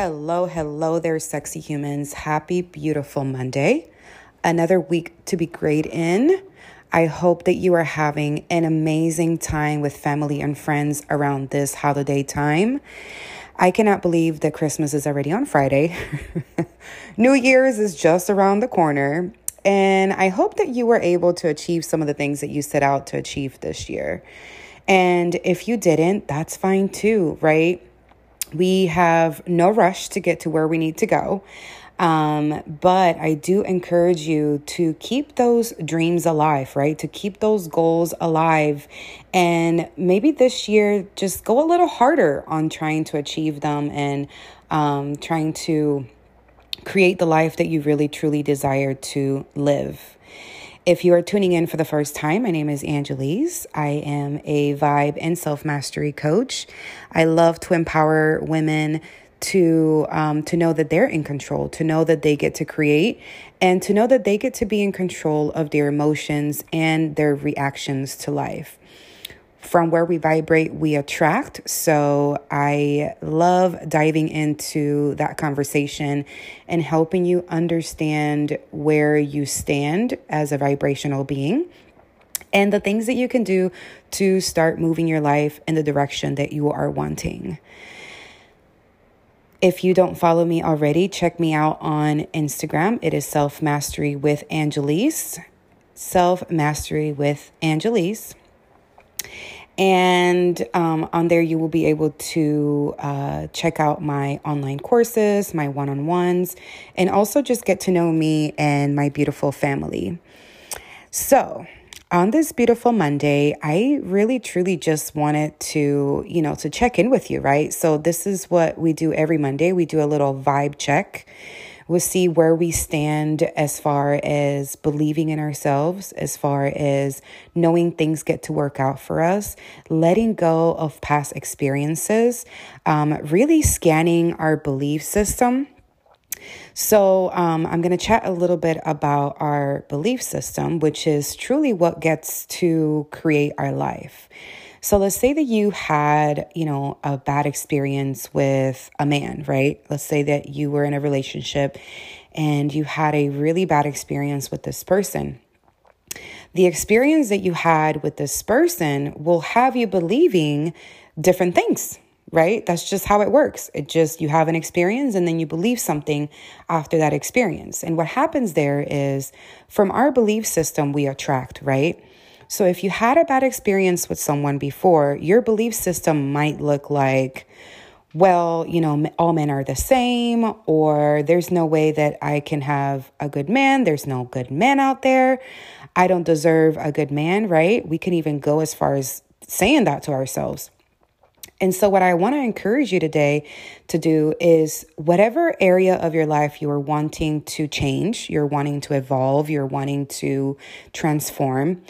Hello, hello there, sexy humans. Happy, beautiful Monday. Another week to be great in. I hope that you are having an amazing time with family and friends around this holiday time. I cannot believe that Christmas is already on Friday. New Year's is just around the corner. And I hope that you were able to achieve some of the things that you set out to achieve this year. And if you didn't, that's fine too, right? We have no rush to get to where we need to go. Um, but I do encourage you to keep those dreams alive, right? To keep those goals alive. And maybe this year, just go a little harder on trying to achieve them and um, trying to create the life that you really truly desire to live. If you are tuning in for the first time, my name is Angelise. I am a vibe and self mastery coach. I love to empower women to um, to know that they're in control, to know that they get to create, and to know that they get to be in control of their emotions and their reactions to life from where we vibrate, we attract. So I love diving into that conversation and helping you understand where you stand as a vibrational being and the things that you can do to start moving your life in the direction that you are wanting. If you don't follow me already, check me out on Instagram. It is Self Mastery with Angelise. Self Mastery with Angelise. And um, on there, you will be able to uh, check out my online courses, my one on ones, and also just get to know me and my beautiful family. So, on this beautiful Monday, I really truly just wanted to, you know, to check in with you, right? So, this is what we do every Monday. We do a little vibe check We'll see where we stand as far as believing in ourselves, as far as knowing things get to work out for us, letting go of past experiences, um, really scanning our belief system. So, um, I'm going to chat a little bit about our belief system, which is truly what gets to create our life. So let's say that you had, you know, a bad experience with a man, right? Let's say that you were in a relationship and you had a really bad experience with this person. The experience that you had with this person will have you believing different things, right? That's just how it works. It just, you have an experience and then you believe something after that experience. And what happens there is from our belief system, we attract, right? So if you had a bad experience with someone before, your belief system might look like, well, you know, all men are the same, or there's no way that I can have a good man. There's no good man out there. I don't deserve a good man, right? We can even go as far as saying that to ourselves. And so, what I want to encourage you today to do is whatever area of your life you are wanting to change, you're wanting to evolve, you're wanting to transform,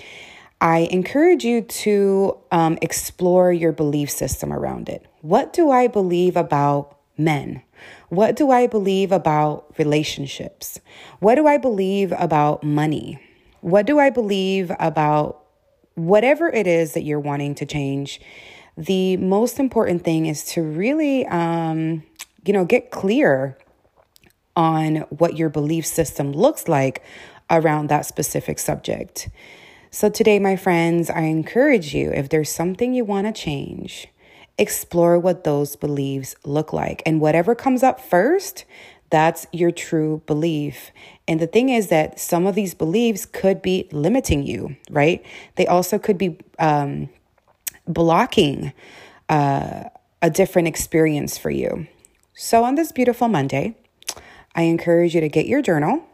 I encourage you to um, explore your belief system around it. What do I believe about men? What do I believe about relationships? What do I believe about money? What do I believe about whatever it is that you're wanting to change? The most important thing is to really, um, you know, get clear on what your belief system looks like around that specific subject. So, today, my friends, I encourage you if there's something you want to change, explore what those beliefs look like. And whatever comes up first, that's your true belief. And the thing is that some of these beliefs could be limiting you, right? They also could be um, blocking uh, a different experience for you. So, on this beautiful Monday, I encourage you to get your journal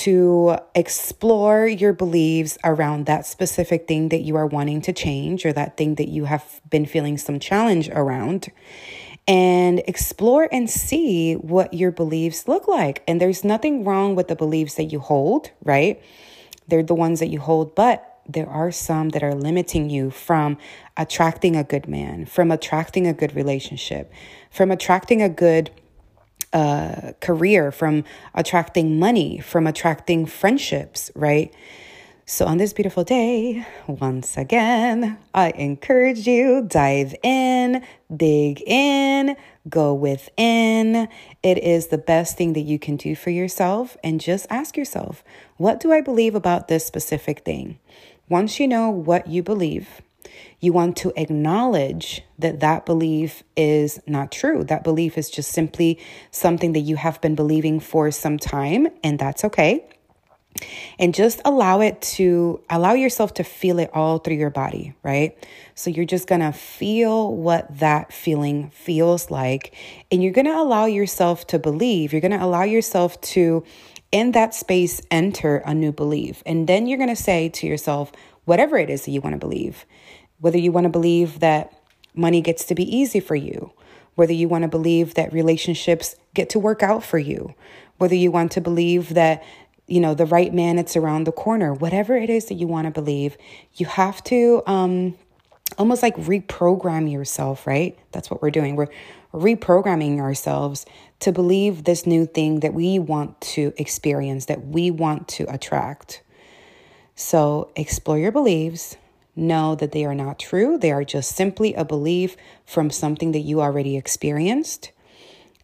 to explore your beliefs around that specific thing that you are wanting to change or that thing that you have been feeling some challenge around and explore and see what your beliefs look like. And there's nothing wrong with the beliefs that you hold, right? They're the ones that you hold, but there are some that are limiting you from attracting a good man, from attracting a good relationship, from attracting a good uh, career, from attracting money, from attracting friendships, right? So, on this beautiful day, once again, I encourage you dive in, dig in, go within. It is the best thing that you can do for yourself. And just ask yourself, what do I believe about this specific thing? Once you know what you believe, you want to acknowledge that that belief is not true. That belief is just simply something that you have been believing for some time, and that's okay. And just allow it to allow yourself to feel it all through your body, right? So you're just gonna feel what that feeling feels like, and you're gonna allow yourself to believe, you're gonna allow yourself to in that space enter a new belief. And then you're to say to yourself, whatever it is that you want to believe, whether you want to believe that money gets to be easy for you, whether you want to believe that relationships get to work out for you, whether you want to believe that you know the right man it's around the corner. Whatever it is that you want to believe you have to um almost like reprogram yourself right? That's what we're doing. We're reprogramming ourselves to believe this new thing that we want to experience that we want to attract. So explore your beliefs know that they are not true. They are just simply a belief from something that you already experienced.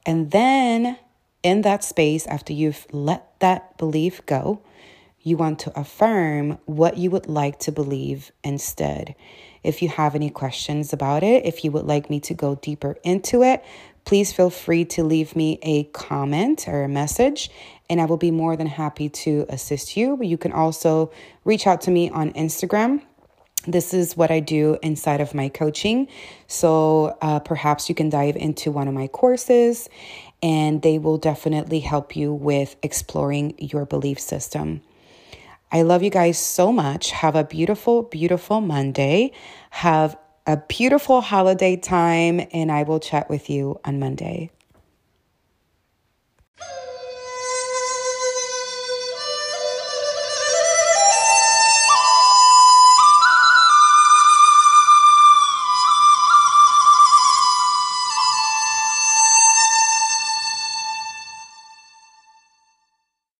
And then in that space, after you've let that belief go, you want to affirm what you would like to believe instead. If you have any questions about it, if you would like me to go deeper into it, please feel free to leave me a comment or a message, and I will be more than happy to assist you. You can also reach out to me on Instagram this is what I do inside of my coaching. So uh, perhaps you can dive into one of my courses and they will definitely help you with exploring your belief system. I love you guys so much. Have a beautiful, beautiful Monday. Have a beautiful holiday time, and I will chat with you on Monday.